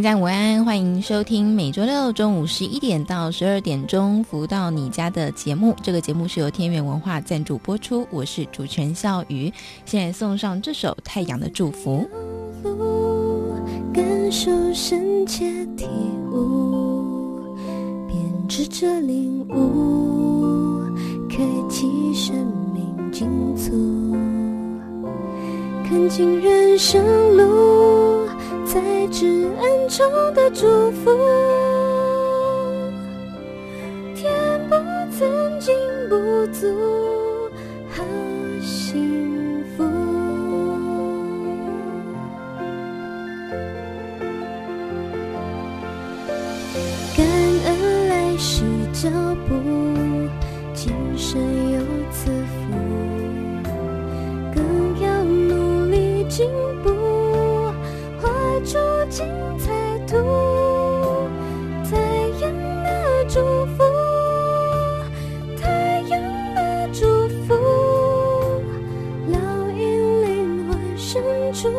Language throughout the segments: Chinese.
大家午安，欢迎收听每周六中午十一点到十二点钟《福到你家》的节目。这个节目是由天元文化赞助播出，我是主持人笑瑜。现在送上这首《太阳的祝福》。感受深切体悟，编织着领悟，开启生命进足，看尽人生路。在至暗中的祝福，填补曾经不足，好幸福。感恩来时脚步，深处。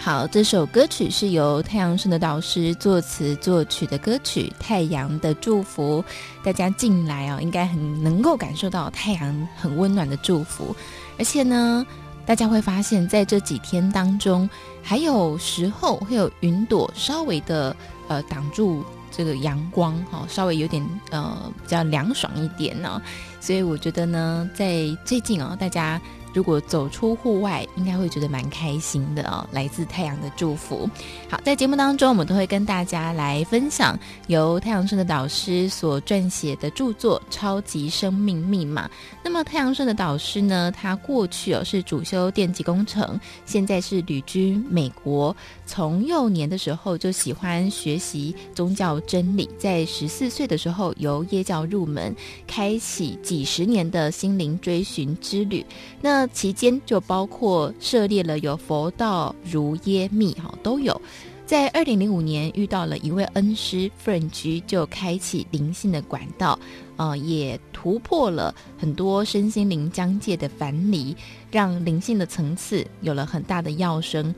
好，这首歌曲是由太阳神的导师作词作曲的歌曲《太阳的祝福》。大家进来啊，应该很能够感受到太阳很温暖的祝福。而且呢，大家会发现，在这几天当中，还有时候会有云朵稍微的呃挡住这个阳光，哈，稍微有点呃比较凉爽一点呢。所以我觉得呢，在最近啊，大家。如果走出户外，应该会觉得蛮开心的哦。来自太阳的祝福。好，在节目当中，我们都会跟大家来分享由太阳盛德导师所撰写的著作《超级生命密码》。那么，太阳盛德导师呢，他过去哦是主修电机工程，现在是旅居美国。从幼年的时候就喜欢学习宗教真理，在十四岁的时候由耶教入门，开启几十年的心灵追寻之旅。那期间就包括涉猎了有佛道、如、耶、密，哈都有。在二零零五年遇到了一位恩师富人菊就开启灵性的管道，呃，也突破了很多身心灵疆界的樊篱，让灵性的层次有了很大的跃升。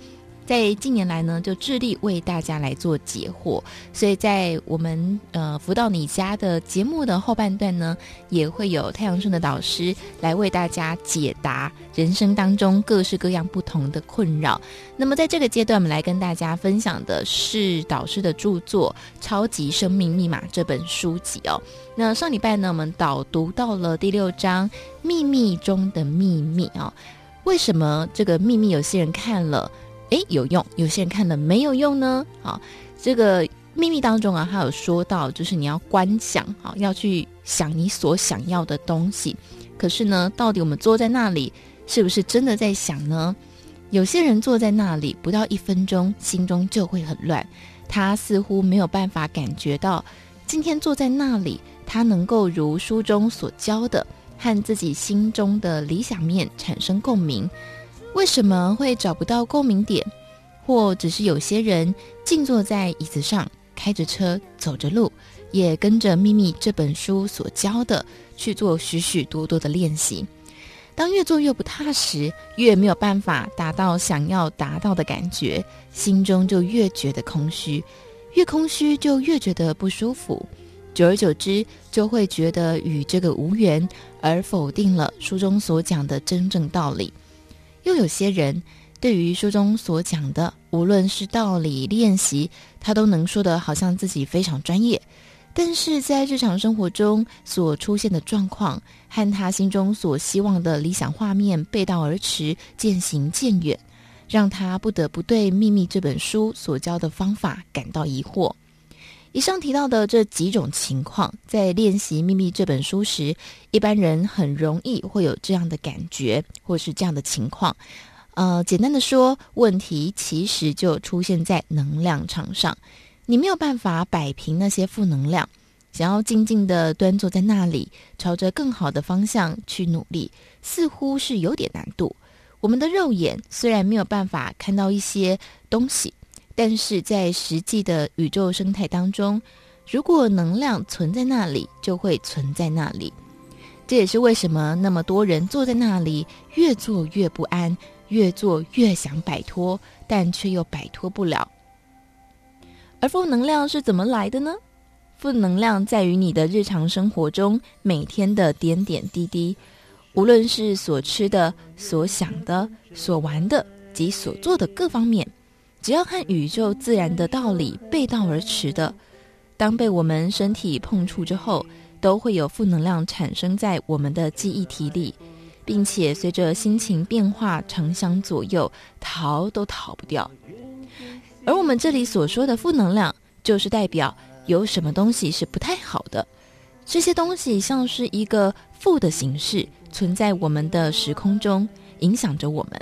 在近年来呢，就致力为大家来做解惑，所以在我们呃福到你家的节目的后半段呢，也会有太阳盛德导师来为大家解答人生当中各式各样不同的困扰。那么在这个阶段，我们来跟大家分享的是导师的著作《超级生命密码》这本书籍哦。那上礼拜呢，我们导读到了第六章《秘密中的秘密》哦。为什么这个秘密有些人看了？诶，有用，有些人看了没有用呢？好，这个秘密当中啊，他有说到，就是你要观想，好，要去想你所想要的东西。可是呢，到底我们坐在那里，是不是真的在想呢？有些人坐在那里不到一分钟，心中就会很乱，他似乎没有办法感觉到，今天坐在那里，他能够如书中所教的，和自己心中的理想面产生共鸣。为什么会找不到共鸣点，或只是有些人静坐在椅子上，开着车，走着路，也跟着《秘密》这本书所教的去做许许多多的练习。当越做越不踏实，越没有办法达到想要达到的感觉，心中就越觉得空虚，越空虚就越觉得不舒服。久而久之，就会觉得与这个无缘，而否定了书中所讲的真正道理。又有些人对于书中所讲的，无论是道理、练习，他都能说得好像自己非常专业。但是在日常生活中所出现的状况，和他心中所希望的理想画面背道而驰，渐行渐远，让他不得不对《秘密》这本书所教的方法感到疑惑。以上提到的这几种情况，在练习《秘密》这本书时，一般人很容易会有这样的感觉，或是这样的情况。呃，简单的说，问题其实就出现在能量场上。你没有办法摆平那些负能量，想要静静的端坐在那里，朝着更好的方向去努力，似乎是有点难度。我们的肉眼虽然没有办法看到一些东西，但是在实际的宇宙生态当中，如果能量存在那里，就会存在那里。这也是为什么那么多人坐在那里，越坐越不安，越坐越想摆脱，但却又摆脱不了。而负能量是怎么来的呢？负能量在于你的日常生活中每天的点点滴滴，无论是所吃的、所想的、所玩的及所做的各方面，只要和宇宙自然的道理背道而驰的，当被我们身体碰触之后，都会有负能量产生在我们的记忆体里，并且随着心情变化常相左右，逃都逃不掉。而我们这里所说的负能量，就是代表有什么东西是不太好的。这些东西像是一个负的形式存在我们的时空中，影响着我们。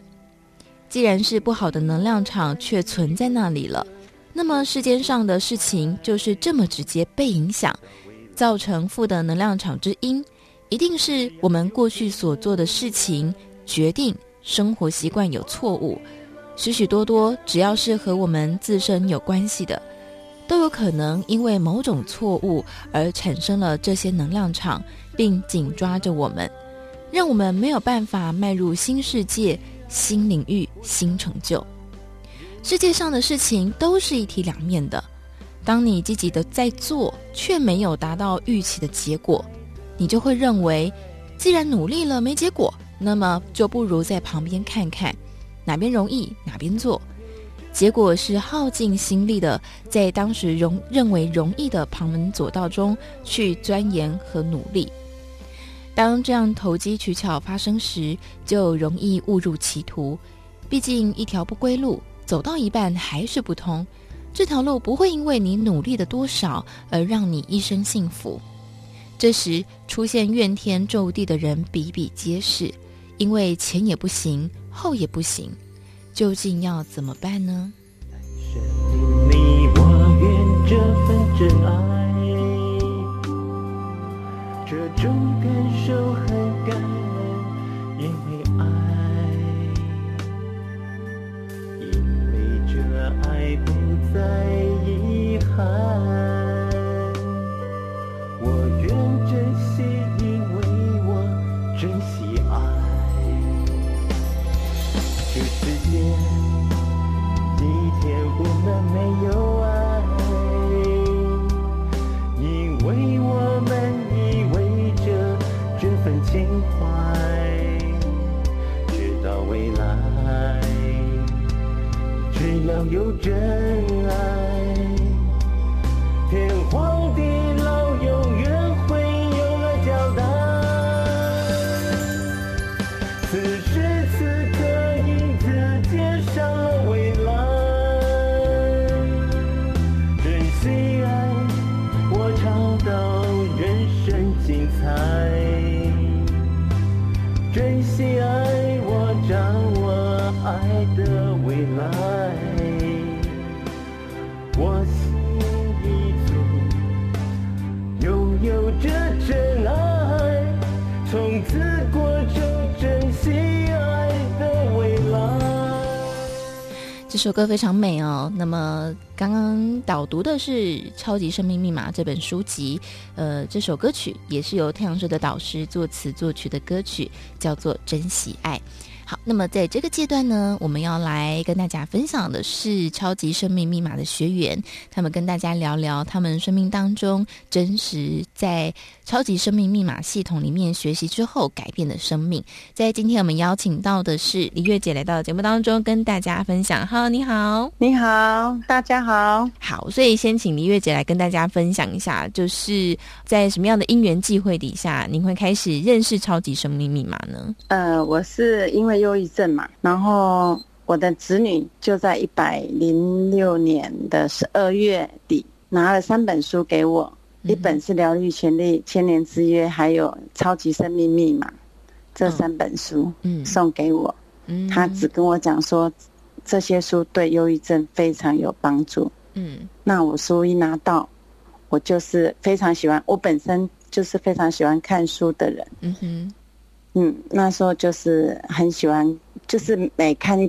既然是不好的能量场却存在那里了，那么世间上的事情就是这么直接被影响，造成负的能量场之因，一定是我们过去所做的事情、决定、生活习惯有错误。许许多多，只要是和我们自身有关系的，都有可能因为某种错误而产生了这些能量场，并紧抓着我们，让我们没有办法迈入新世界、新领域、新成就。世界上的事情都是一体两面的。当你积极的在做，却没有达到预期的结果，你就会认为，既然努力了没结果，那么就不如在旁边看看。哪边容易哪边做，结果是耗尽心力的，在当时容认为容易的旁门左道中去钻研和努力。当这样投机取巧发生时，就容易误入歧途。毕竟一条不归路，走到一半还是不通。这条路不会因为你努力的多少而让你一生幸福。这时出现怨天咒地的人比比皆是，因为前也不行。后也不行，究竟要怎么办呢？这种感受很感恩，因为爱，因为这爱不再遗憾。有这首歌非常美哦。那么刚刚导读的是《超级生命密码》这本书籍，呃，这首歌曲也是由太阳社的导师作词作曲的歌曲，叫做《珍惜爱》。好，那么在这个阶段呢，我们要来跟大家分享的是超级生命密码的学员，他们跟大家聊聊他们生命当中真实在超级生命密码系统里面学习之后改变的生命。在今天我们邀请到的是李月姐来到节目当中跟大家分享。哈，你好，你好，大家好，好，所以先请李月姐来跟大家分享一下，就是在什么样的因缘际会底下，您会开始认识超级生命密码呢？呃，我是因为。忧郁症嘛，然后我的子女就在一百零六年的十二月底拿了三本书给我，嗯、一本是《疗愈权利千年之约》，还有《超级生命密码》这三本书，嗯，送给我。嗯，他只跟我讲说这些书对忧郁症非常有帮助。嗯，那我书一拿到，我就是非常喜欢，我本身就是非常喜欢看书的人。嗯哼。嗯，那时候就是很喜欢，就是每看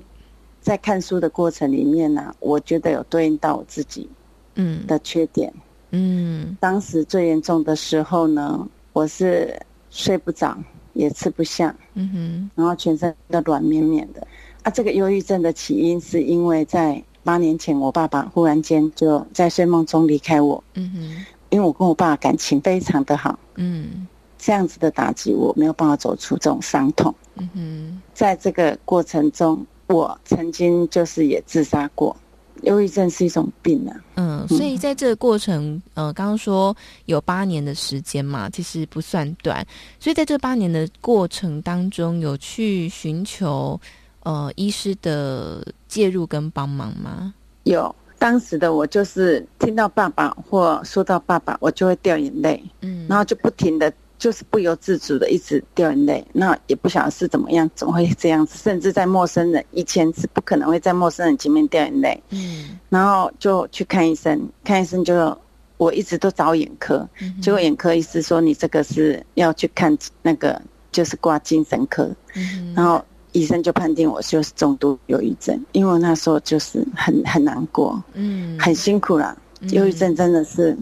在看书的过程里面呢、啊，我觉得有对应到我自己嗯。的缺点。嗯，嗯，当时最严重的时候呢，我是睡不着，也吃不下，嗯哼，然后全身都软绵绵的。啊，这个忧郁症的起因是因为在八年前，我爸爸忽然间就在睡梦中离开我，嗯哼，因为我跟我爸感情非常的好，嗯。这样子的打击，我没有办法走出这种伤痛。嗯哼，在这个过程中，我曾经就是也自杀过。忧郁症是一种病啊。嗯，所以在这个过程，呃，刚刚说有八年的时间嘛，其实不算短。所以在这八年的过程当中，有去寻求呃医师的介入跟帮忙吗？有，当时的我就是听到爸爸或说到爸爸，我就会掉眼泪。嗯，然后就不停的。就是不由自主的一直掉眼泪，那也不晓得是怎么样，总会这样子。甚至在陌生人以前是不可能会在陌生人前面掉眼泪。嗯，然后就去看医生，看医生就我一直都找眼科，嗯、结果眼科医师说，你这个是要去看那个就是挂精神科。嗯，然后医生就判定我就是重度忧郁症，因为那时候就是很很难过，嗯，很辛苦啦。忧郁症真的是。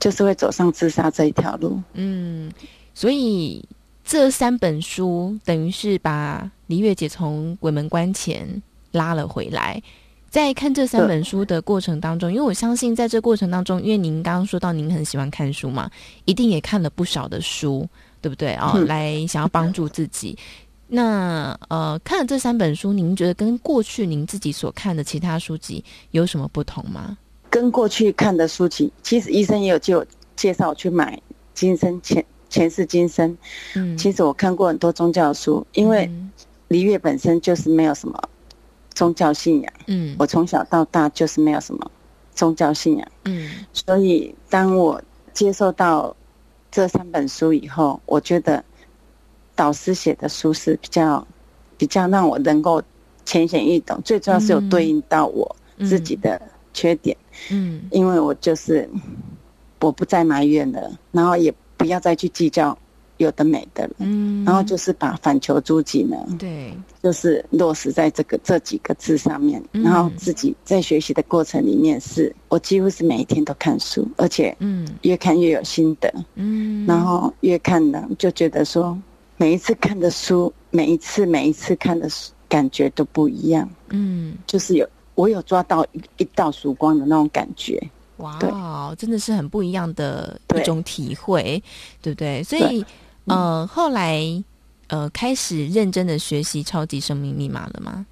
就是会走上自杀这一条路。嗯，所以这三本书等于是把李月姐从鬼门关前拉了回来。在看这三本书的过程当中，因为我相信在这过程当中，因为您刚刚说到您很喜欢看书嘛，一定也看了不少的书，对不对？哦，嗯、来想要帮助自己。那呃，看了这三本书，您觉得跟过去您自己所看的其他书籍有什么不同吗？跟过去看的书籍，其实医生也有就介绍我去买《今生前前世今生》。嗯，其实我看过很多宗教书，因为璃月本身就是没有什么宗教信仰。嗯，我从小到大就是没有什么宗教信仰。嗯，所以当我接受到这三本书以后，我觉得导师写的书是比较比较让我能够浅显易懂，最重要是有对应到我自己的缺点。嗯，因为我就是我不再埋怨了，然后也不要再去计较有的没的了。嗯，然后就是把反求诸己呢，对，就是落实在这个这几个字上面。然后自己在学习的过程里面是，是我几乎是每一天都看书，而且嗯，越看越有心得。嗯，然后越看呢，就觉得说每一次看的书，每一次每一次看的书，感觉都不一样。嗯，就是有。我有抓到一一道曙光的那种感觉，哇，真的是很不一样的一种体会，对，对不对？所以，呃，后来呃开始认真的学习超级生命密码了吗？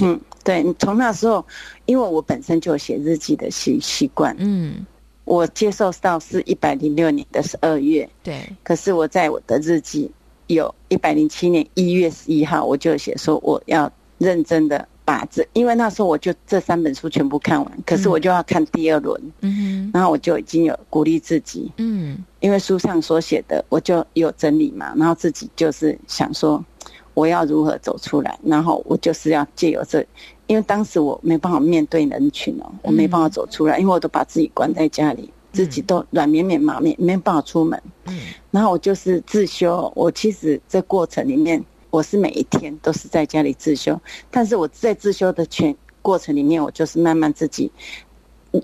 嗯，对，从那时候，因为我本身就有写日记的习习惯，嗯，我接受到是一百零六年的十二月，对，可是我在我的日记有一百零七年一月十一号，我就写说我要认真的。把这，因为那时候我就这三本书全部看完，可是我就要看第二轮，嗯哼，然后我就已经有鼓励自己，嗯，因为书上所写的我就有整理嘛，然后自己就是想说我要如何走出来，然后我就是要借由这，因为当时我没办法面对人群哦，我没办法走出来，因为我都把自己关在家里，自己都软绵绵麻绵，没办法出门，嗯，然后我就是自修，我其实这过程里面。我是每一天都是在家里自修，但是我在自修的全过程里面，我就是慢慢自己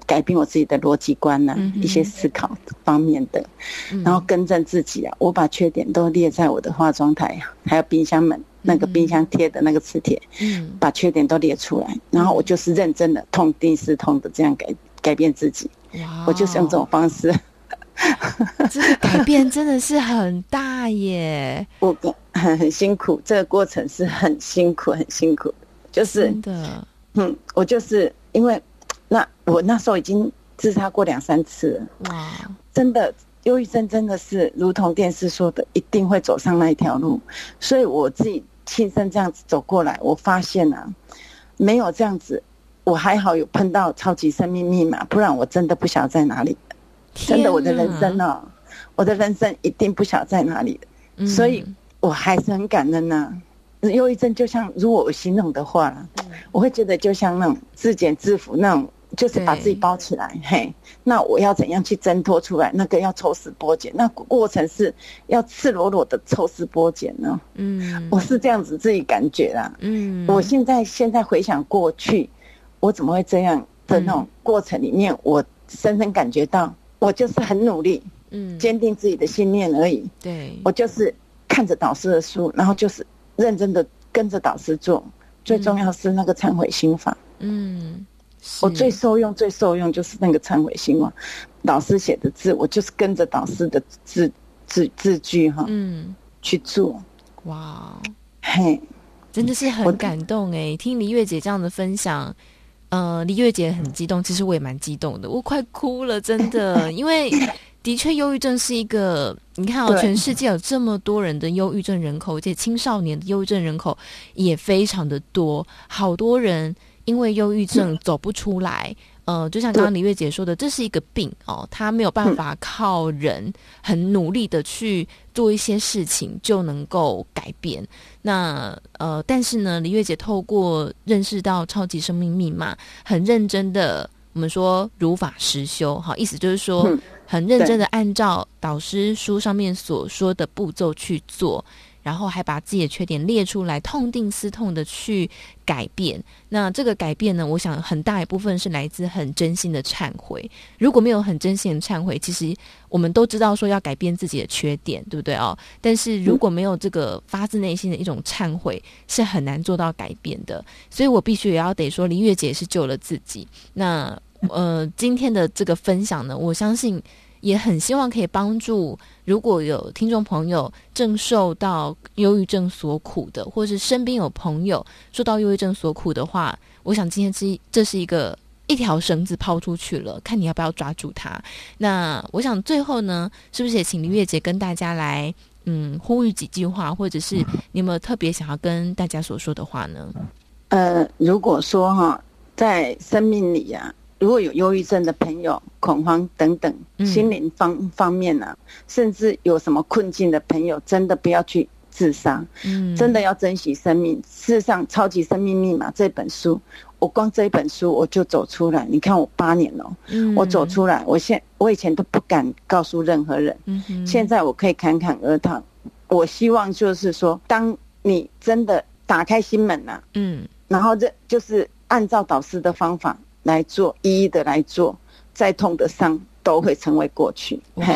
改变我自己的逻辑观呐、啊，嗯、一些思考方面的，然后更正自己啊。我把缺点都列在我的化妆台，还有冰箱门那个冰箱贴的那个磁铁，嗯，把缺点都列出来，然后我就是认真的痛定思痛的这样改改变自己。哇，我就是用这种方式。这个改变真的是很大耶！我很 很辛苦，这个过程是很辛苦，很辛苦。就是真的，嗯，我就是因为那我那时候已经自杀过两三次了。哇，真的，忧郁症真的是如同电视说的，一定会走上那一条路。所以我自己亲身这样子走过来，我发现啊，没有这样子，我还好有碰到超级生命密码，不然我真的不晓得在哪里。真的，我的人生哦，我的人生一定不晓得在哪里。嗯，所以我还是很感恩呐、啊。忧郁症就像，如果我形容的话，我会觉得就像那种自给自足那种，就是把自己包起来。嘿，那我要怎样去挣脱出来？那个要抽丝剥茧，那过程是要赤裸裸的抽丝剥茧呢。嗯，我是这样子自己感觉啦。嗯，我现在现在回想过去，我怎么会这样的那种过程里面，我深深感觉到。我就是很努力，嗯，坚定自己的信念而已。对，我就是看着导师的书，然后就是认真的跟着导师做。最重要是那个忏悔心法。嗯，我最受用、最受用就是那个忏悔心法。导师写的字，我就是跟着导师的字字字句哈，嗯，去做。哇，嘿，真的是很感动哎！听黎月姐这样的分享。呃，黎月姐很激动，其实我也蛮激动的，我快哭了，真的，因为的确，忧郁症是一个，你看哦，全世界有这么多人的忧郁症人口，而且青少年的忧郁症人口也非常的多，好多人因为忧郁症走不出来。呃，就像刚刚李月姐说的，这是一个病哦，他没有办法靠人很努力的去做一些事情就能够改变。那呃，但是呢，李月姐透过认识到超级生命密码，很认真的，我们说如法实修，好，意思就是说，很认真的按照导师书上面所说的步骤去做。然后还把自己的缺点列出来，痛定思痛的去改变。那这个改变呢，我想很大一部分是来自很真心的忏悔。如果没有很真心的忏悔，其实我们都知道说要改变自己的缺点，对不对哦？但是如果没有这个发自内心的一种忏悔，是很难做到改变的。所以我必须也要得说，林月姐是救了自己。那呃，今天的这个分享呢，我相信。也很希望可以帮助，如果有听众朋友正受到忧郁症所苦的，或是身边有朋友受到忧郁症所苦的话，我想今天这这是一个一条绳子抛出去了，看你要不要抓住它。那我想最后呢，是不是也请林月姐跟大家来嗯呼吁几句话，或者是你有没有特别想要跟大家所说的话呢？呃，如果说哈，在生命里呀、如果有忧郁症的朋友、恐慌等等心灵方方面呢、啊，嗯、甚至有什么困境的朋友，真的不要去自杀，嗯，真的要珍惜生命。事实上，《超级生命密码》这本书，我光这一本书我就走出来。你看，我八年了，嗯，我走出来，我现我以前都不敢告诉任何人，嗯，现在我可以侃侃而谈。我希望就是说，当你真的打开心门了、啊，嗯，然后这就是按照导师的方法。来做，一一的来做，再痛的伤都会成为过去。哇，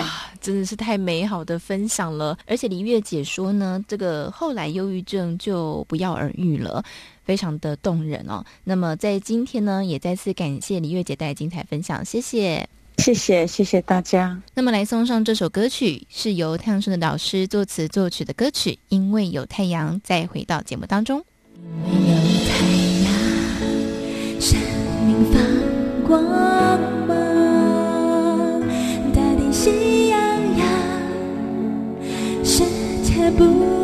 真的是太美好的分享了！而且黎月姐说呢，这个后来忧郁症就不药而愈了，非常的动人哦。那么在今天呢，也再次感谢黎月姐带来精彩分享，谢谢，谢谢，谢谢大家。那么来送上这首歌曲，是由太阳盛德导师作词作曲的歌曲《因为有太阳》，再回到节目当中。光芒，大地喜洋洋，世界不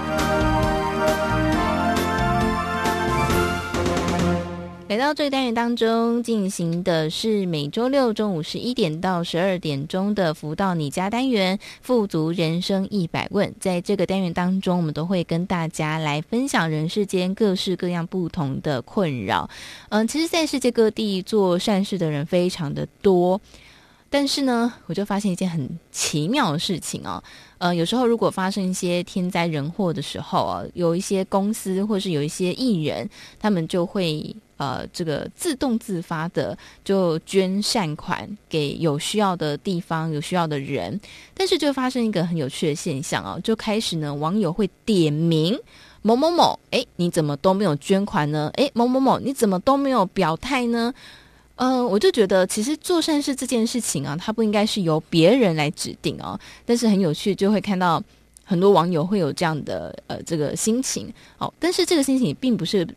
来到这个单元当中进行的是每周六中午十一点到十二点钟的“福到你家”单元“富足人生一百问”。在这个单元当中，我们都会跟大家来分享人世间各式各样不同的困扰。嗯，其实，在世界各地做善事的人非常的多，但是呢，我就发现一件很奇妙的事情哦。呃，有时候如果发生一些天灾人祸的时候啊，有一些公司或是有一些艺人，他们就会。呃，这个自动自发的就捐善款给有需要的地方、有需要的人，但是就发生一个很有趣的现象哦，就开始呢，网友会点名某某某，诶，你怎么都没有捐款呢？诶，某某某，你怎么都没有表态呢？呃，我就觉得其实做善事这件事情啊，它不应该是由别人来指定哦，但是很有趣，就会看到很多网友会有这样的呃这个心情哦，但是这个心情并不是。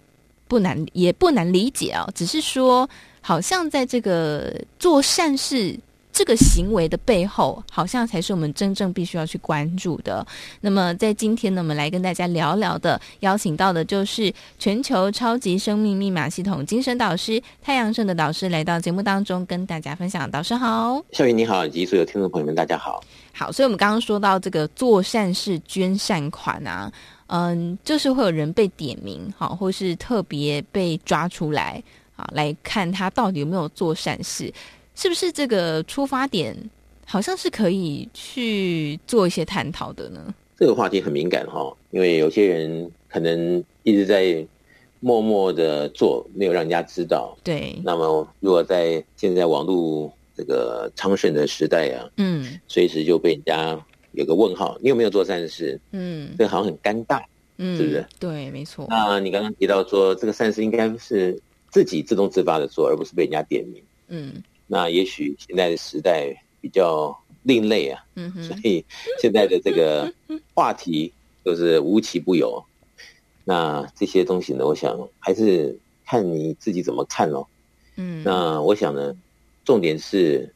不难，也不难理解啊。只是说，好像在这个做善事这个行为的背后，好像才是我们真正必须要去关注的。那么，在今天呢，我们来跟大家聊聊的，邀请到的就是全球超级生命密码系统精神导师太阳盛的导师来到节目当中，跟大家分享。导师好，校园你好，以及所有听众朋友们，大家好。好，所以我们刚刚说到这个做善事捐善款啊。嗯，就是会有人被点名，好，或是特别被抓出来，啊，来看他到底有没有做善事，是不是这个出发点好像是可以去做一些探讨的呢？这个话题很敏感哈，因为有些人可能一直在默默的做，没有让人家知道。对。那么，如果在现在网络这个昌盛的时代啊，嗯，随时就被人家。有个问号，你有没有做善事？嗯，这个好像很尴尬，嗯，是不是？对，没错。那你刚刚提到说，这个善事应该是自己自动自发的做，而不是被人家点名。嗯，那也许现在的时代比较另类啊，嗯哼，所以现在的这个话题就是无奇不有。那这些东西呢，我想还是看你自己怎么看咯。嗯，那我想呢，重点是。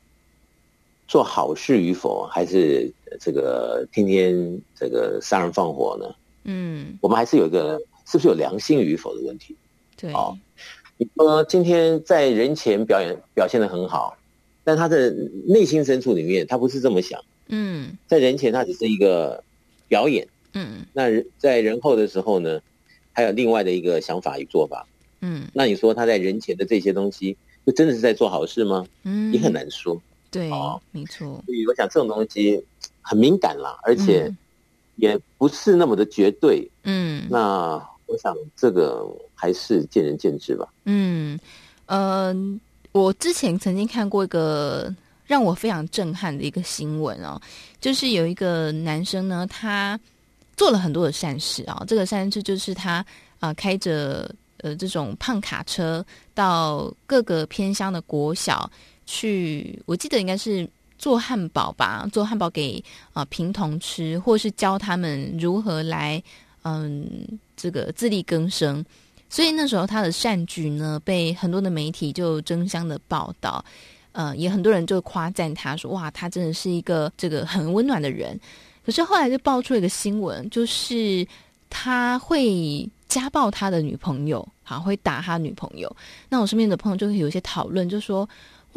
做好事与否，还是这个天天这个杀人放火呢？嗯，我们还是有一个是不是有良心与否的问题。对，好，你说今天在人前表演表现的很好，但他的内心深处里面，他不是这么想。嗯，在人前他只是一个表演。嗯，那在人后的时候呢，还有另外的一个想法与做法。嗯，那你说他在人前的这些东西，就真的是在做好事吗？嗯，也很难说。对，哦，没错。所以我想这种东西很敏感啦，而且也不是那么的绝对。嗯，那我想这个还是见仁见智吧。嗯，呃，我之前曾经看过一个让我非常震撼的一个新闻哦，就是有一个男生呢，他做了很多的善事啊，这个善事就是他啊，呃，开着呃这种胖卡车到各个偏乡的国小。去，我记得应该是做汉堡吧，做汉堡给啊贫童吃，或是教他们如何来嗯这个自力更生。所以那时候他的善举呢，被很多的媒体就争相的报道，呃，也很多人就夸赞他说，哇，他真的是一个这个很温暖的人。可是后来就爆出了一个新闻，就是他会家暴他的女朋友，好，会打他女朋友。那我身边的朋友就会有一些讨论，就说。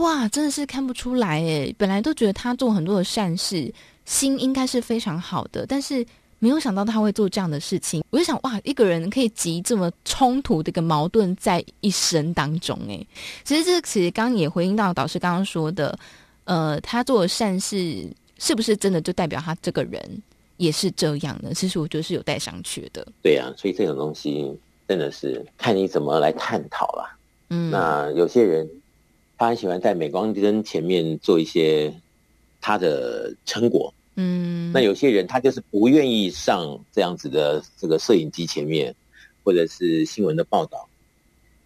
哇，真的是看不出来诶！本来都觉得他做很多的善事，心应该是非常好的，但是没有想到他会做这样的事情。我就想，哇，一个人可以集这么冲突的一个矛盾在一生当中，诶，其实这其实刚刚也回应到导师刚刚说的，呃，他做的善事是不是真的就代表他这个人也是这样呢？其实我觉得是有待商榷的。对呀、啊，所以这种东西真的是看你怎么来探讨啦。嗯，那有些人。他很喜欢在镁光灯前面做一些他的成果，嗯，那有些人他就是不愿意上这样子的这个摄影机前面，或者是新闻的报道。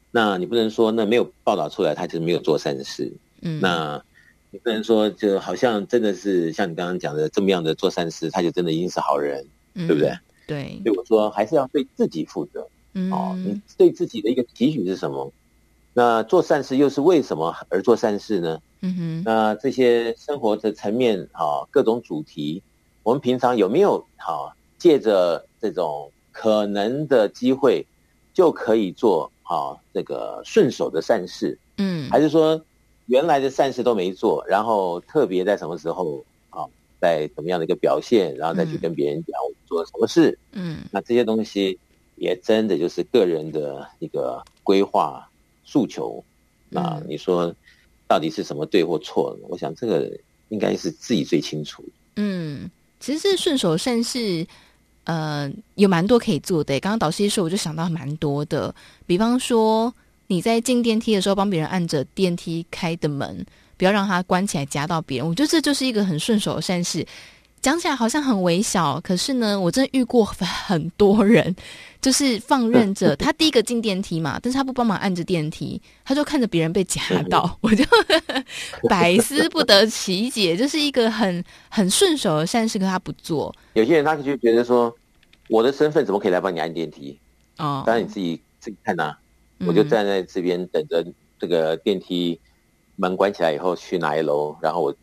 那你不能说那没有报道出来，他就是没有做善事，嗯，那你不能说就好像真的是像你刚刚讲的这么样的做善事，他就真的一定是好人，嗯、对不对？对。所以我说还是要对自己负责。嗯，哦，你对自己的一个期许是什么？那做善事又是为什么而做善事呢？嗯哼。那这些生活的层面啊、哦，各种主题，我们平常有没有好、哦、借着这种可能的机会，就可以做啊、哦、这个顺手的善事？嗯，还是说原来的善事都没做，然后特别在什么时候啊、哦，在怎么样的一个表现，然后再去跟别人讲我做了什么事？嗯，那这些东西也真的就是个人的一个规划。诉求，那你说到底是什么对或错？我想这个应该是自己最清楚。嗯，其实是顺手善事，呃，有蛮多可以做的。刚刚导师一说，我就想到蛮多的。比方说，你在进电梯的时候，帮别人按着电梯开的门，不要让它关起来夹到别人。我觉得这就是一个很顺手的善事。讲起来好像很微小，可是呢，我真的遇过很多人，就是放任着 他第一个进电梯嘛，但是他不帮忙按着电梯，他就看着别人被夹到，我就 百思不得其解，就是一个很很顺手的善事，可他不做。有些人他就觉得说，我的身份怎么可以来帮你按电梯？哦，当然你自己自己看呐、啊，我就站在这边等着这个电梯门关起来以后去哪一楼，然后我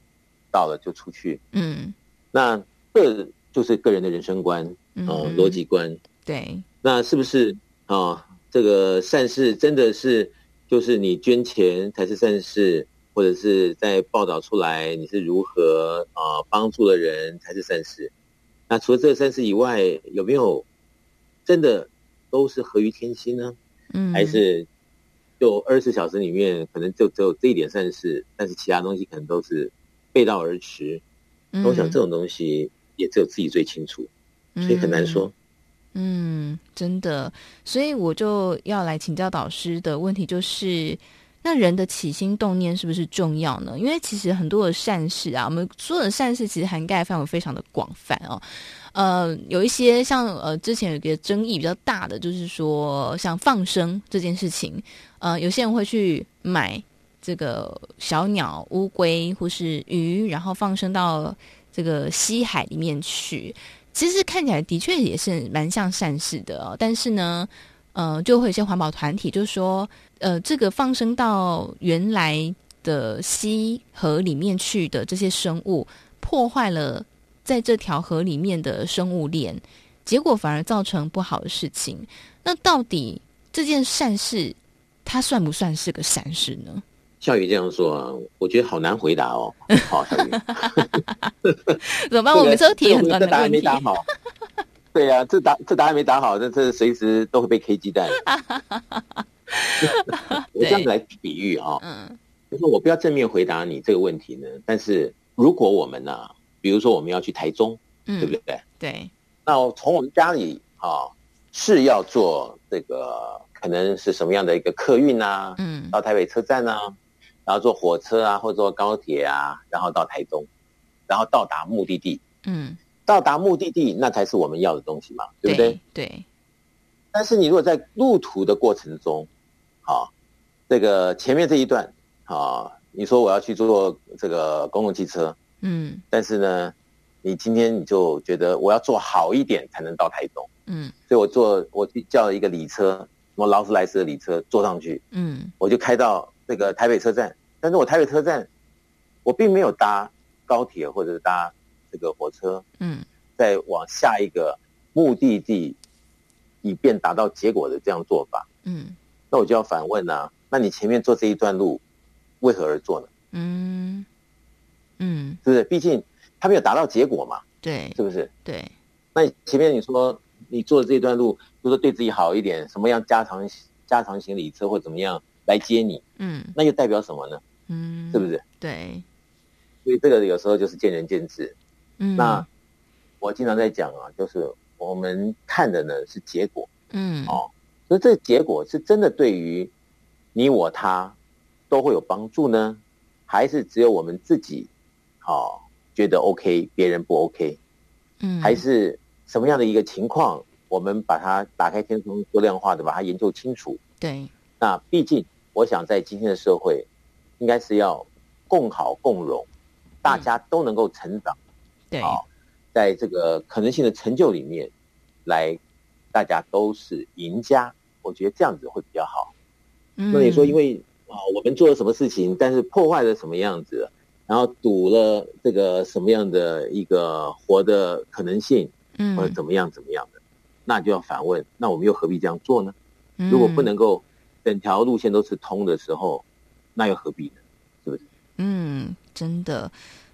到了就出去。嗯。那这就是个人的人生观，嗯、呃，逻辑观。对，那是不是啊、呃？这个善事真的是就是你捐钱才是善事，或者是在报道出来你是如何啊、呃、帮助了人才是善事？那除了这个善事以外，有没有真的都是合于天心呢？嗯，还是就二十四小时里面可能就只有这一点善事，但是其他东西可能都是背道而驰。嗯、我想这种东西也只有自己最清楚，所以很难说。嗯，嗯，真的，所以我就要来请教导师的问题，就是那人的起心动念是不是重要呢？因为其实很多的善事啊，我们说的善事其实涵盖范围非常的广泛哦。呃，有一些像呃之前有一个争议比较大的，就是说像放生这件事情，呃，有些人会去买。这个小鸟、乌龟或是鱼，然后放生到这个西海里面去，其实看起来的确也是蛮像善事的哦。但是呢，呃，就会有一些环保团体就说，呃，这个放生到原来的溪河里面去的这些生物，破坏了在这条河里面的生物链，结果反而造成不好的事情。那到底这件善事，它算不算是个善事呢？笑宇这样说啊，我觉得好难回答哦。好，笑宇，怎么办？我们这题很难的这答案没答好。对呀、啊，这答这答案没答好，这这随时都会被 K 鸡蛋。我这样子来比喻啊、哦，嗯，就是我不要正面回答你这个问题呢。但是如果我们呢、啊，比如说我们要去台中，嗯、对不对？对。那从我们家里啊，是要坐这个可能是什么样的一个客运啊？嗯，到台北车站啊。然后坐火车啊，或者坐高铁啊，然后到台中，然后到达目的地。嗯，到达目的地，那才是我们要的东西嘛，对不对？对。对，但是你如果在路途的过程中，好、啊，这个前面这一段，啊，你说我要去坐这个公共汽车，嗯，但是呢，你今天你就觉得我要坐好一点才能到台中，嗯，所以我坐我去叫了一个礼车，什么劳斯莱斯的礼车坐上去，嗯，我就开到。这个台北车站，但是我台北车站，我并没有搭高铁或者是搭这个火车，嗯，再往下一个目的地，以便达到结果的这样做法，嗯，那我就要反问啊，那你前面做这一段路，为何而做呢？嗯嗯，是不是？毕竟他没有达到结果嘛，对，是不是？对，那前面你说你做的这一段路，就说对自己好一点，什么样加长加长行李车或怎么样？来接你，嗯，那又代表什么呢？嗯，是不是？对，所以这个有时候就是见仁见智。嗯，那我经常在讲啊，就是我们看的呢是结果，嗯，哦，所以这个结果是真的对于你我他都会有帮助呢，还是只有我们自己哦觉得 OK，别人不 OK？嗯，还是什么样的一个情况？我们把它打开天窗说亮话的把它研究清楚。对，那毕竟。我想在今天的社会，应该是要共好共荣，大家都能够成长。对，好，在这个可能性的成就里面，来大家都是赢家。我觉得这样子会比较好。那你说，因为啊，我们做了什么事情，但是破坏了什么样子，然后堵了这个什么样的一个活的可能性，嗯，或者怎么样怎么样的，那就要反问：那我们又何必这样做呢？如果不能够整条路线都是通的时候，那又何必呢？是不是？嗯，真的。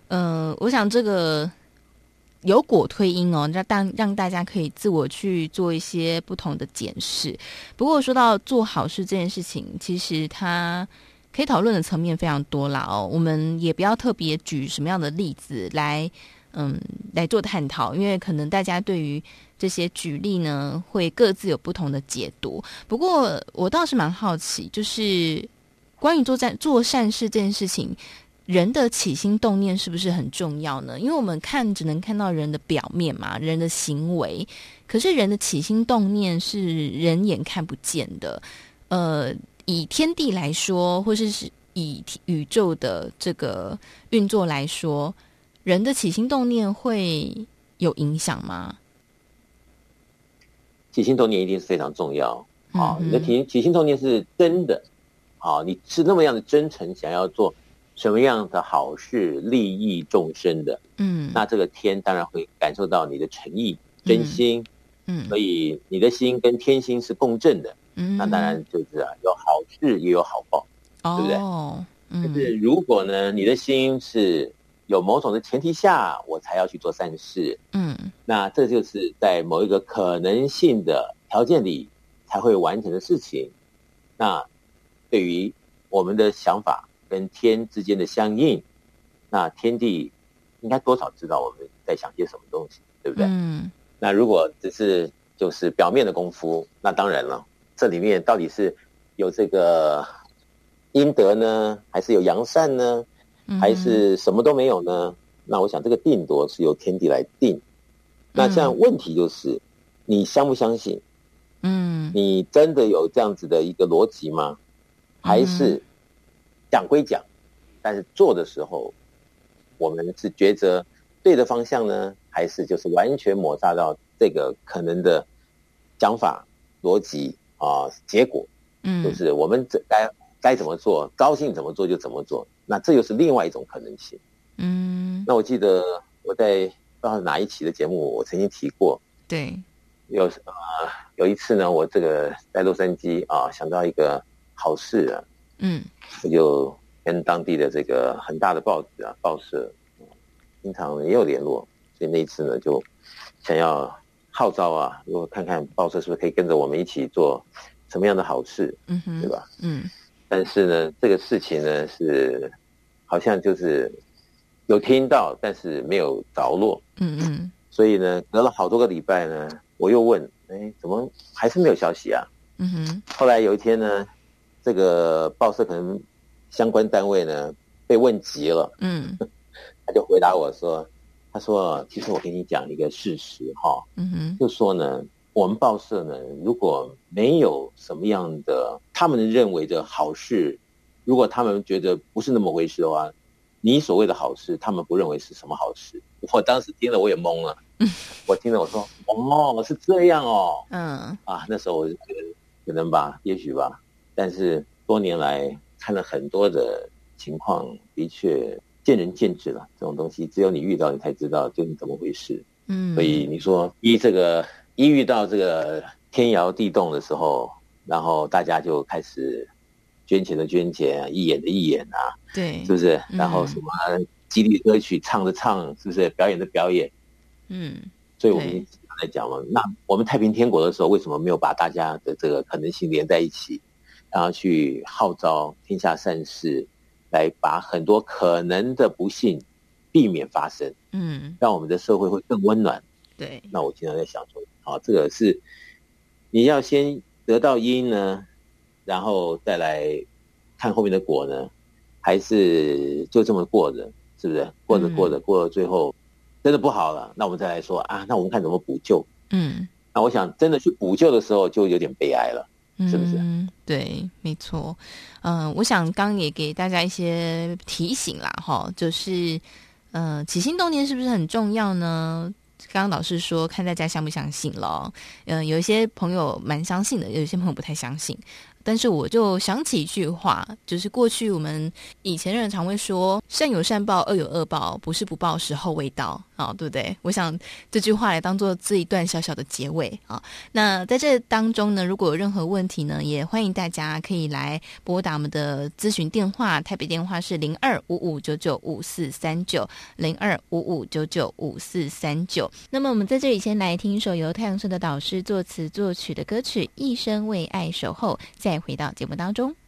呃，我想这个。有果推因哦，让让让大家可以自我去做一些不同的检视。不过说到做好事这件事情，其实它可以讨论的层面非常多啦哦。我们也不要特别举什么样的例子来，嗯，来做探讨，因为可能大家对于这些举例呢，会各自有不同的解读。不过我倒是蛮好奇，就是关于做善做善事这件事情。人的起心动念是不是很重要呢？因为我们看只能看到人的表面嘛，人的行为，可是人的起心动念是人眼看不见的。呃，以天地来说，或是是以宇宙的这个运作来说，人的起心动念会有影响吗？起心动念一定是非常重要。好，嗯哼，你的起起心动念是真的，啊，你是那么样的真诚，想要做。什么样的好事利益众生的，嗯，那这个天当然会感受到你的诚意、真心，嗯，嗯，所以你的心跟天心是共振的，嗯，那当然就是啊，有好事也有好报，哦，对不对？哦，可是如果呢，你的心是有某种的前提下，我才要去做善事，嗯，那这就是在某一个可能性的条件里才会完成的事情，那对于我们的想法。跟天之间的相应，那天地应该多少知道我们在想些什么东西，对不对？嗯。那如果只是就是表面的功夫，那当然了，这里面到底是有这个阴德呢，还是有阳善呢，还是什么都没有呢？那我想这个定夺是由天地来定。那这样问题就是，你相不相信？嗯。你真的有这样子的一个逻辑吗？还是？讲归讲，但是做的时候，我们是抉择对的方向呢，还是就是完全抹杀到这个可能的讲法、逻辑啊、结果？嗯，就是我们这该该怎么做，高兴怎么做就怎么做。那这又是另外一种可能性。嗯，那我记得我在不知道哪一期的节目，我曾经提过。对，有啊、呃，有一次呢，我这个在洛杉矶啊，想到一个好事啊。嗯，我就跟当地的这个很大的报纸啊、报社，经常也有联络，所以那一次呢，就想要号召啊，如果看看报社是不是可以跟着我们一起做什么样的好事，嗯哼，对吧？嗯，但是呢，这个事情呢是好像就是有听到，但是没有着落，嗯嗯，所以呢，隔了好多个礼拜呢，我又问，哎，怎么还是没有消息啊？嗯哼，后来有一天呢。这个报社可能相关单位呢被问急了，嗯，他就回答我说：“他说，其实我跟你讲一个事实哈，嗯哼，就说呢，我们报社呢，如果没有什么样的他们认为的好事，如果他们觉得不是那么回事的话，你所谓的好事，他们不认为是什么好事。”我当时听了我也懵了，我听了我说：“哦，是这样哦，嗯，啊，那时候我就觉得可能吧，也许吧。”但是多年来看了很多的情况，的确见仁见智了。这种东西只有你遇到，你才知道究竟怎么回事。嗯，所以你说一这个一遇到这个天摇地动的时候，然后大家就开始捐钱的捐钱，义演的义演啊，对，是不是？然后什么激励歌曲唱的唱，是不是？表演的表演，嗯，所以我们在讲嘛，那我们太平天国的时候，为什么没有把大家的这个可能性连在一起？然后去号召天下善事，来把很多可能的不幸避免发生，嗯，让我们的社会会更温暖。对，那我经常在想说，好，这个是你要先得到因呢，然后再来看后面的果呢，还是就这么过着，是不是？过着过着过了最后真的不好了，那我们再来说啊，那我们看怎么补救。嗯，那我想真的去补救的时候，就有点悲哀了。是不是？嗯，对，没错。嗯、呃，我想刚刚也给大家一些提醒啦，哈，就是，嗯、呃，起心动念是不是很重要呢？刚刚老师说，看大家相不相信咯。嗯，有一些朋友蛮相信的，有一些朋友不太相信。但是我就想起一句话，就是过去我们以前人常会说“善有善报，恶有恶报，不是不报，时候未到”，啊，对不对？我想这句话来当做这一段小小的结尾啊。那在这当中呢，如果有任何问题呢，也欢迎大家可以来拨打我们的咨询电话，台北电话是零二五五九九五四三九零二五五九九五四三九。那么我们在这里先来听一首由太阳村的导师作词作曲的歌曲《一生为爱守候》，再。回到节目当中。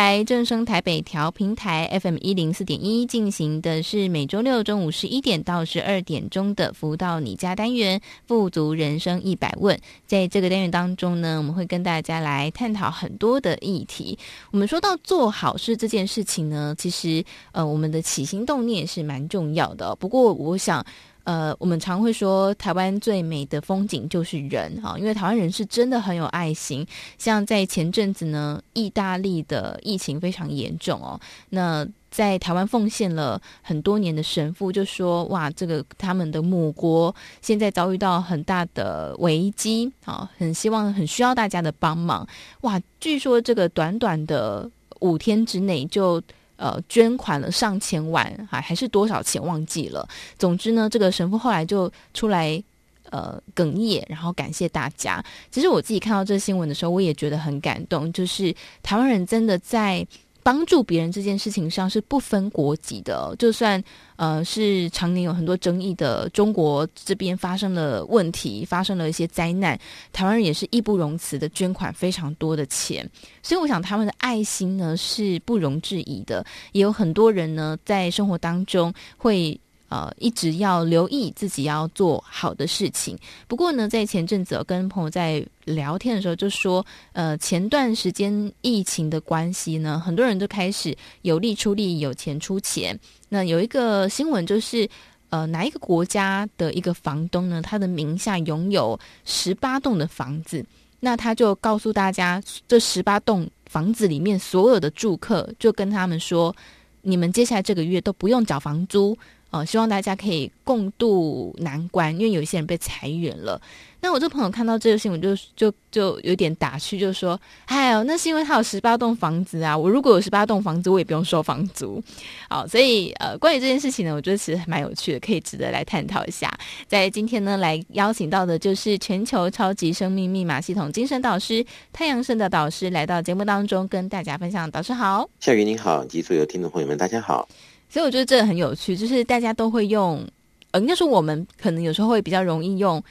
来，正声台北调频台 FM 一零四点一进行的是每周六中午十一点到十二点钟的福到你家单元“富足人生一百问”。在这个单元当中呢，我们会跟大家来探讨很多的议题。我们说到做好事这件事情呢，其实呃，我们的起心动念是蛮重要的。不过，我想。呃，我们常会说台湾最美的风景就是人哈，因为台湾人是真的很有爱心。像在前阵子呢，意大利的疫情非常严重哦，那在台湾奉献了很多年的神父就说：“哇，这个他们的母国现在遭遇到很大的危机啊，很希望很需要大家的帮忙。哇，据说这个短短的五天之内就。”呃，捐款了上千万，还还是多少钱忘记了。总之呢，这个神父后来就出来呃哽咽，然后感谢大家。其实我自己看到这新闻的时候，我也觉得很感动，就是台湾人真的在。帮助别人这件事情上是不分国籍的，就算呃是常年有很多争议的中国这边发生了问题，发生了一些灾难，台湾人也是义不容辞的捐款非常多的钱，所以我想他们的爱心呢是不容置疑的，也有很多人呢在生活当中会。呃，一直要留意自己要做好的事情。不过呢，在前阵子跟朋友在聊天的时候，就说，呃，前段时间疫情的关系呢，很多人都开始有力出力，有钱出钱。那有一个新闻就是，呃，哪一个国家的一个房东呢，他的名下拥有十八栋的房子，那他就告诉大家，这十八栋房子里面所有的住客，就跟他们说，你们接下来这个月都不用缴房租。哦，希望大家可以共度难关，因为有一些人被裁员了。那我这朋友看到这个新闻，就就就有点打趣，就说：“哎呦，那是因为他有十八栋房子啊！我如果有十八栋房子，我也不用收房租。”好，所以呃，关于这件事情呢，我觉得其实还蛮有趣的，可以值得来探讨一下。在今天呢，来邀请到的就是全球超级生命密码系统精神导师太阳神的导师来到节目当中，跟大家分享。导师好，夏雨您好，及所有听众朋友们，大家好。所以我觉得这很有趣，就是大家都会用，呃，应该说我们可能有时候会比较容易用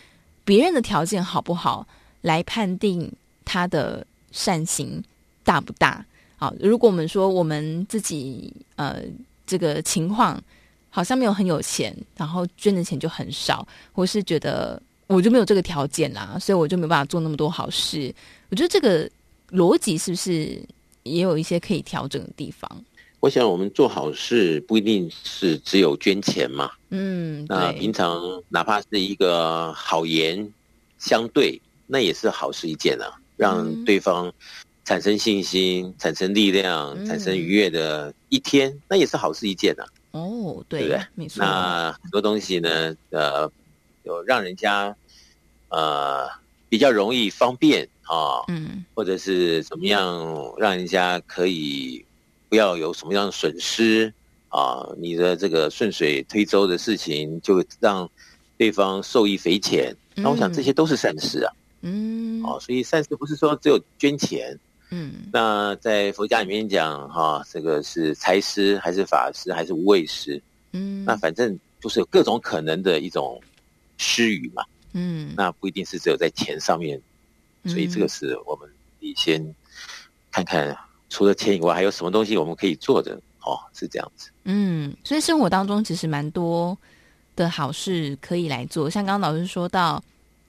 别人的条件好不好来判定他的善行大不大。好，如果我们说我们自己呃这个情况好像没有很有钱，然后捐的钱就很少，或是觉得我就没有这个条件啦，所以我就没办法做那么多好事。我觉得这个逻辑是不是也有一些可以调整的地方？我想，我们做好事不一定是只有捐钱嘛。嗯，那平常哪怕是一个好言相对，那也是好事一件啊，让对方产生信心、产生力量、产生愉悦的一天，那也是好事一件啊。哦，对，对不对？没错。那很多东西呢，呃，有让人家呃比较容易方便啊，嗯，或者是怎么样，让人家可以。不要有什么样的损失啊！你的这个顺水推舟的事情，就让对方受益匪浅。那我想这些都是善事啊。嗯，哦，所以善事不是说只有捐钱。嗯，那在佛家里面讲哈，这个是财施还是法施还是无畏施？嗯，那反正就是有各种可能的一种施予嘛。嗯，那不一定是只有在钱上面。所以这个是我们得先看看。除了钱以外，还有什么东西我们可以做的？哦，是这样子。嗯，所以生活当中其实蛮多的好事可以来做。像刚刚老师说到，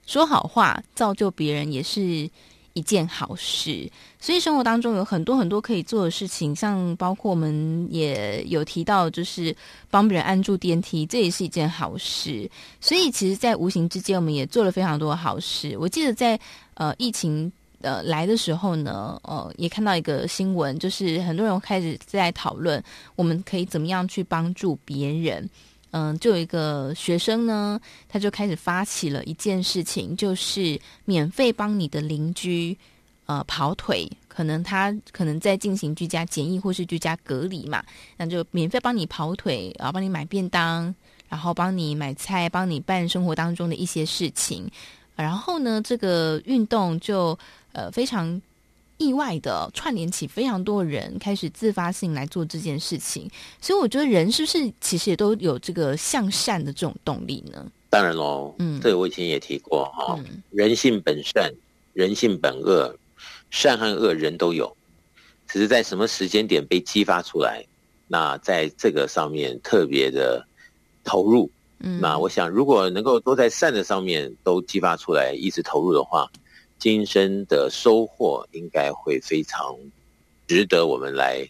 说好话造就别人也是一件好事。所以生活当中有很多很多可以做的事情，像包括我们也有提到，就是帮别人按住电梯，这也是一件好事。所以其实，在无形之间，我们也做了非常多好事。我记得在呃疫情。呃，来的时候呢，呃，也看到一个新闻，就是很多人开始在讨论，我们可以怎么样去帮助别人。嗯、就有一个学生呢，他就开始发起了一件事情，就是免费帮你的邻居呃跑腿，可能他可能在进行居家检疫或是居家隔离嘛，那就免费帮你跑腿，然后帮你买便当。然后帮你买菜，帮你办生活当中的一些事情。然后呢，这个运动就呃非常意外的串联起非常多人开始自发性来做这件事情。所以我觉得人是不是其实也都有这个向善的这种动力呢？当然喽，嗯，这个我以前也提过哈，嗯，人性本善，人性本恶，善和恶人都有，只是在什么时间点被激发出来，那在这个上面特别的投入，嗯，那我想如果能够都在善的上面都激发出来，一直投入的话，今生的收获应该会非常值得我们来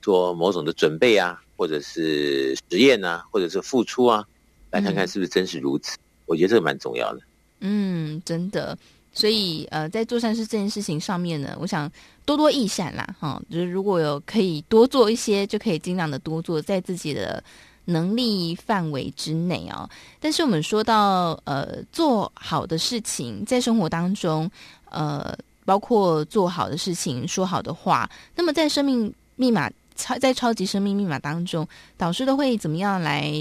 做某种的准备啊，或者是实验啊，或者是付出啊。来看看是不是真是如此？我觉得这个蛮重要的。嗯，真的。所以呃，在做善事这件事情上面呢，我想多多益善啦，哈、就是如果有可以多做一些，就可以尽量的多做，在自己的能力范围之内哦。但是我们说到呃，做好的事情，在生活当中，呃，包括做好的事情、说好的话，那么在生命密码超在超级生命密码当中，导师都会怎么样来？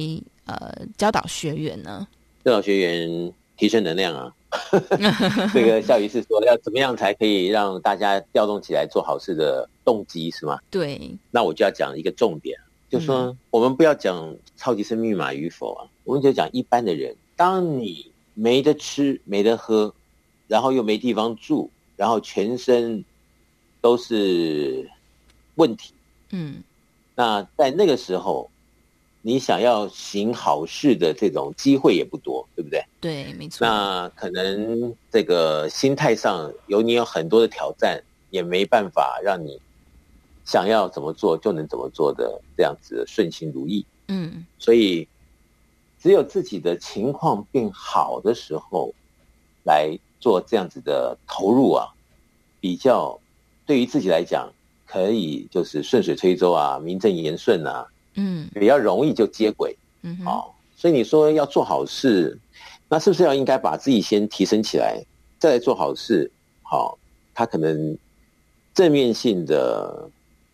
呃，教导学员呢？教导学员提升能量啊。这个笑鱼是说，要怎么样才可以让大家调动起来做好事的动机，是吗？对。那我就要讲一个重点，就说我们不要讲超级生命密码与否啊，我们就讲一般的人。当你没得吃、没得喝，然后又没地方住，然后全身都是问题，嗯，那在那个时候。你想要行好事的这种机会也不多，对不对？对，没错。那可能这个心态上有你有很多的挑战，也没办法让你想要怎么做就能怎么做的这样子顺心如意。嗯，所以只有自己的情况变好的时候来做这样子的投入啊，比较对于自己来讲可以就是顺水推舟啊，名正言顺啊。嗯，比较容易就接轨，嗯，好，所以你说要做好事，那是不是要应该把自己先提升起来，再来做好事？好，他可能正面性的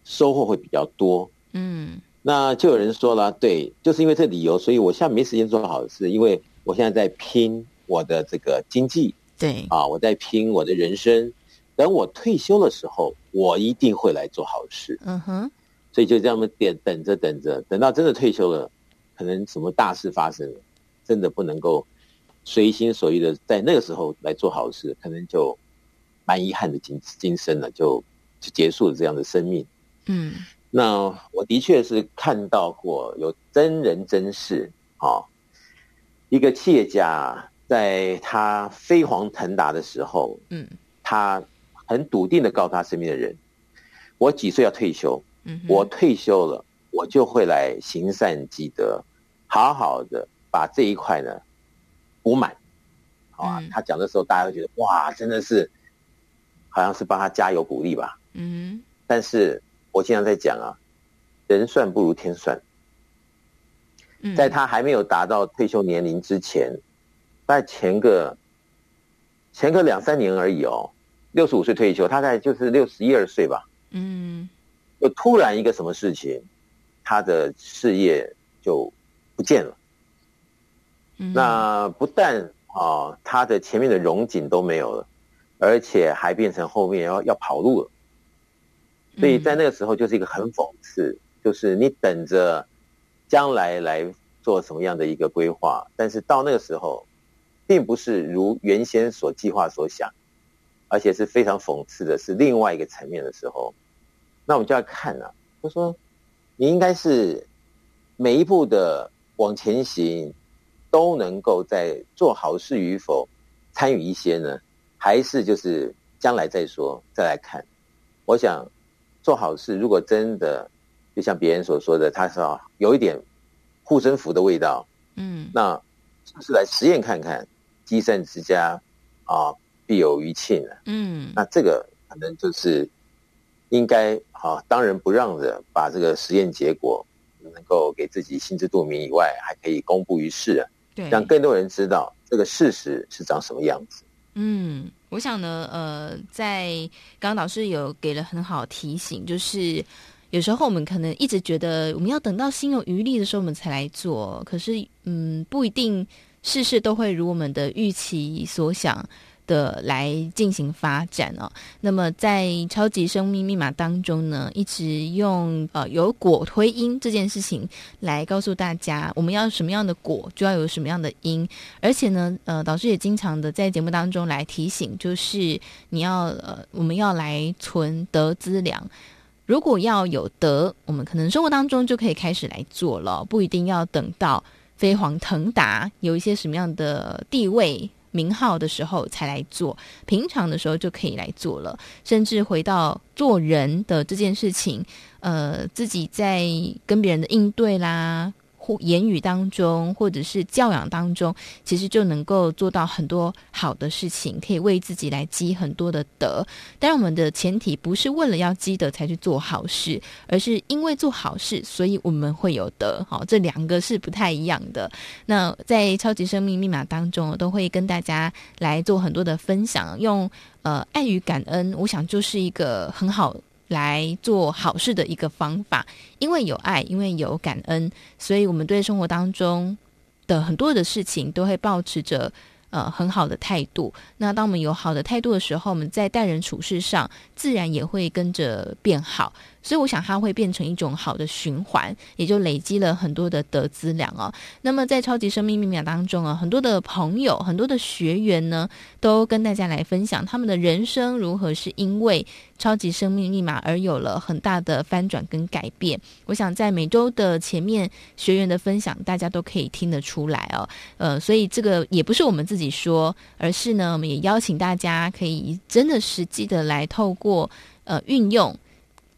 收获会比较多。嗯，那就有人说了，对，就是因为这理由，所以我现在没时间做好事，因为我现在在拼我的这个经济，对，啊，我在拼我的人生，等我退休的时候，我一定会来做好事。嗯哼。所以就这样点等着等着，等到真的退休了，可能什么大事发生了，真的不能够随心所欲的在那个时候来做好事，可能就蛮遗憾的今今生了，就就结束了这样的生命。嗯，那我的确是看到过有真人真事啊，一个企业家在他飞黄腾达的时候，嗯，他很笃定的告诉他身边的人，我几岁要退休。嗯我退休了，我就会来行善积德，好好的把这一块呢补满，好吧？他讲的时候，大家都觉得哇，真的是好像是帮他加油鼓励吧。嗯，但是我经常在讲啊，人算不如天算，在他还没有达到退休年龄之前，大概前个前个两三年而已哦，六十五岁退休，他概就是六十一二岁吧。嗯。就突然一个什么事情，他的事业就不见了。嗯、那不但啊，他的前面的荣景都没有了，而且还变成后面要要跑路了。所以在那个时候就是一个很讽刺，就是你等着将来来做什么样的一个规划，但是到那个时候，并不是如原先所计划所想，而且是非常讽刺的，是另外一个层面的时候。那我们就要看了，就说你应该是每一步的往前行，都能够在做好事与否参与一些呢，还是就是将来再说再来看？我想做好事，如果真的就像别人所说的，他是有一点护身符的味道，嗯，那就是来实验看看，积善之家啊，必有余庆啊，嗯，那这个可能就是。应该啊，当仁不让的把这个实验结果能够给自己心知肚明以外，还可以公布于世啊，对，让更多人知道这个事实是长什么样子。嗯，我想呢，呃，在刚刚老师有给了很好提醒，就是。有时候我们可能一直觉得我们要等到心有余力的时候，我们才来做。可是，嗯，不一定事事都会如我们的预期所想的来进行发展哦。那么在超级生命密码当中呢，一直用呃有果推因这件事情来告诉大家，我们要什么样的果，就要有什么样的因。而且呢，呃，导师也经常的在节目当中来提醒，就是你要呃，我们要来存德资粮。如果要有德，我们可能生活当中就可以开始来做了，不一定要等到飞黄腾达，有一些什么样的地位。名号的时候才来做，平常的时候就可以来做了。甚至回到做人的这件事情，呃，自己在跟别人的应对啦。言语当中，或者是教养当中，其实就能够做到很多好的事情，可以为自己来积很多的德。当然，我们的前提不是为了要积德才去做好事，而是因为做好事，所以我们会有德。好，这两个是不太一样的。那在超级生命密码当中，我都会跟大家来做很多的分享，用呃爱与感恩，我想就是一个很好。来做好事的一个方法，因为有爱，因为有感恩，所以我们对生活当中的很多的事情都会保持着呃很好的态度。那当我们有好的态度的时候，我们在待人处事上自然也会跟着变好。所以我想它会变成一种好的循环，也就累积了很多的德资粮哦。那么在超级生命密码当中啊，很多的朋友、很多的学员呢，都跟大家来分享他们的人生如何是因为超级生命密码而有了很大的翻转跟改变。我想在每周的前面学员的分享，大家都可以听得出来哦。呃，所以这个也不是我们自己说，而是呢，我们也邀请大家可以真的实际的来透过呃运用。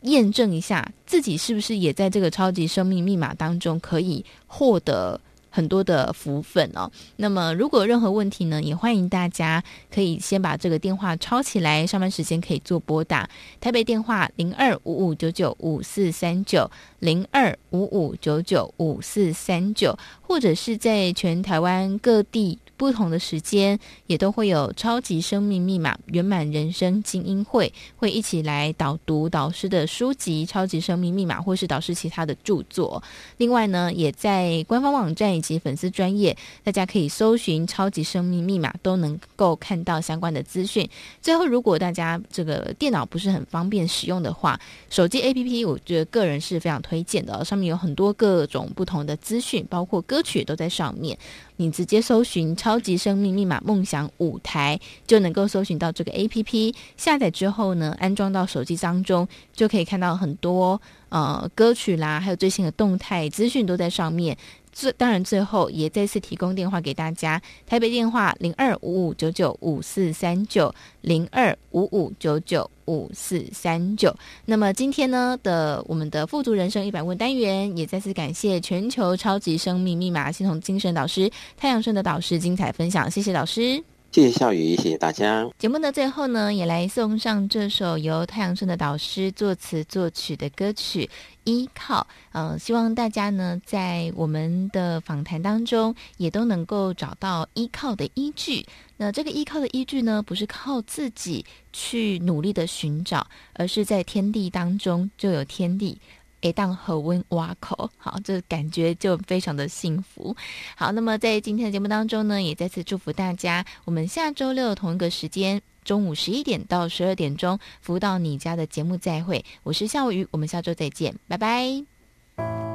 验证一下自己是不是也在这个超级生命密码当中可以获得很多的福分哦。那么如果任何问题呢，也欢迎大家可以先把这个电话抄起来，上班时间可以做拨打。台北电话零二五五九九五四三九零二五五九九五四三九，或者是在全台湾各地。不同的时间也都会有超级生命密码圆满人生精英会，会一起来导读导师的书籍《超级生命密码》或是导师其他的著作。另外呢，也在官方网站以及粉丝专业，大家可以搜寻“超级生命密码”，都能够看到相关的资讯。最后，如果大家这个电脑不是很方便使用的话，手机 APP 我觉得个人是非常推荐的，上面有很多各种不同的资讯，包括歌曲都在上面。你直接搜寻“超级生命密码梦想舞台”，就能够搜寻到这个 APP。下载之后呢，安装到手机当中，就可以看到很多呃歌曲啦，还有最新的动态资讯都在上面。最当然，最后也再次提供电话给大家：台北电话零二五五九九五四三九零二五五九九五四三九。那么今天呢的我们的富足人生一百问单元，也再次感谢全球超级生命密码系统精神导师太阳顺的导师精彩分享，谢谢导师。谢谢笑雨，谢谢大家。节目的最后呢，也来送上这首由太阳盛德导师作词作曲的歌曲《依靠》。呃，希望大家呢，在我们的访谈当中，也都能够找到依靠的依据。那这个依靠的依据呢，不是靠自己去努力的寻找，而是在天地当中就有天地。一，当和温挖口，好，这感觉就非常的幸福。好，那么在今天的节目当中呢，也再次祝福大家，我们下周六同一个时间，中午十一点到十二点钟，服务到你家的节目再会。我是笑鱼，我们下周再见，拜拜。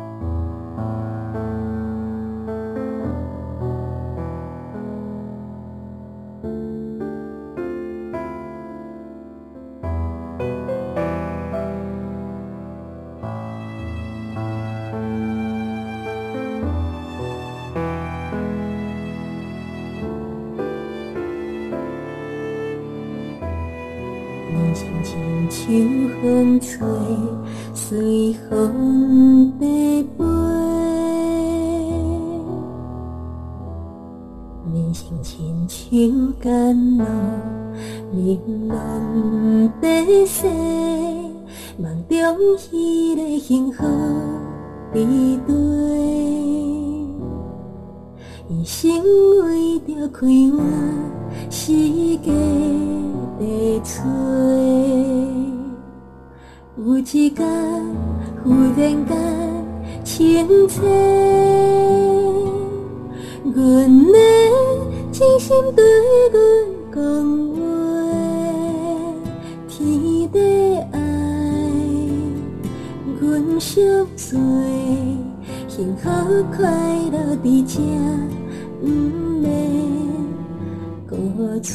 风吹，随风飞飞。人生亲像甘露，冷暖地细。梦中彼个幸福比对，一生为着开满世界的吹。有一天忽然间清醒，阮的真心对阮讲话，天地爱，阮惜做，幸福快乐伫这，毋免再找。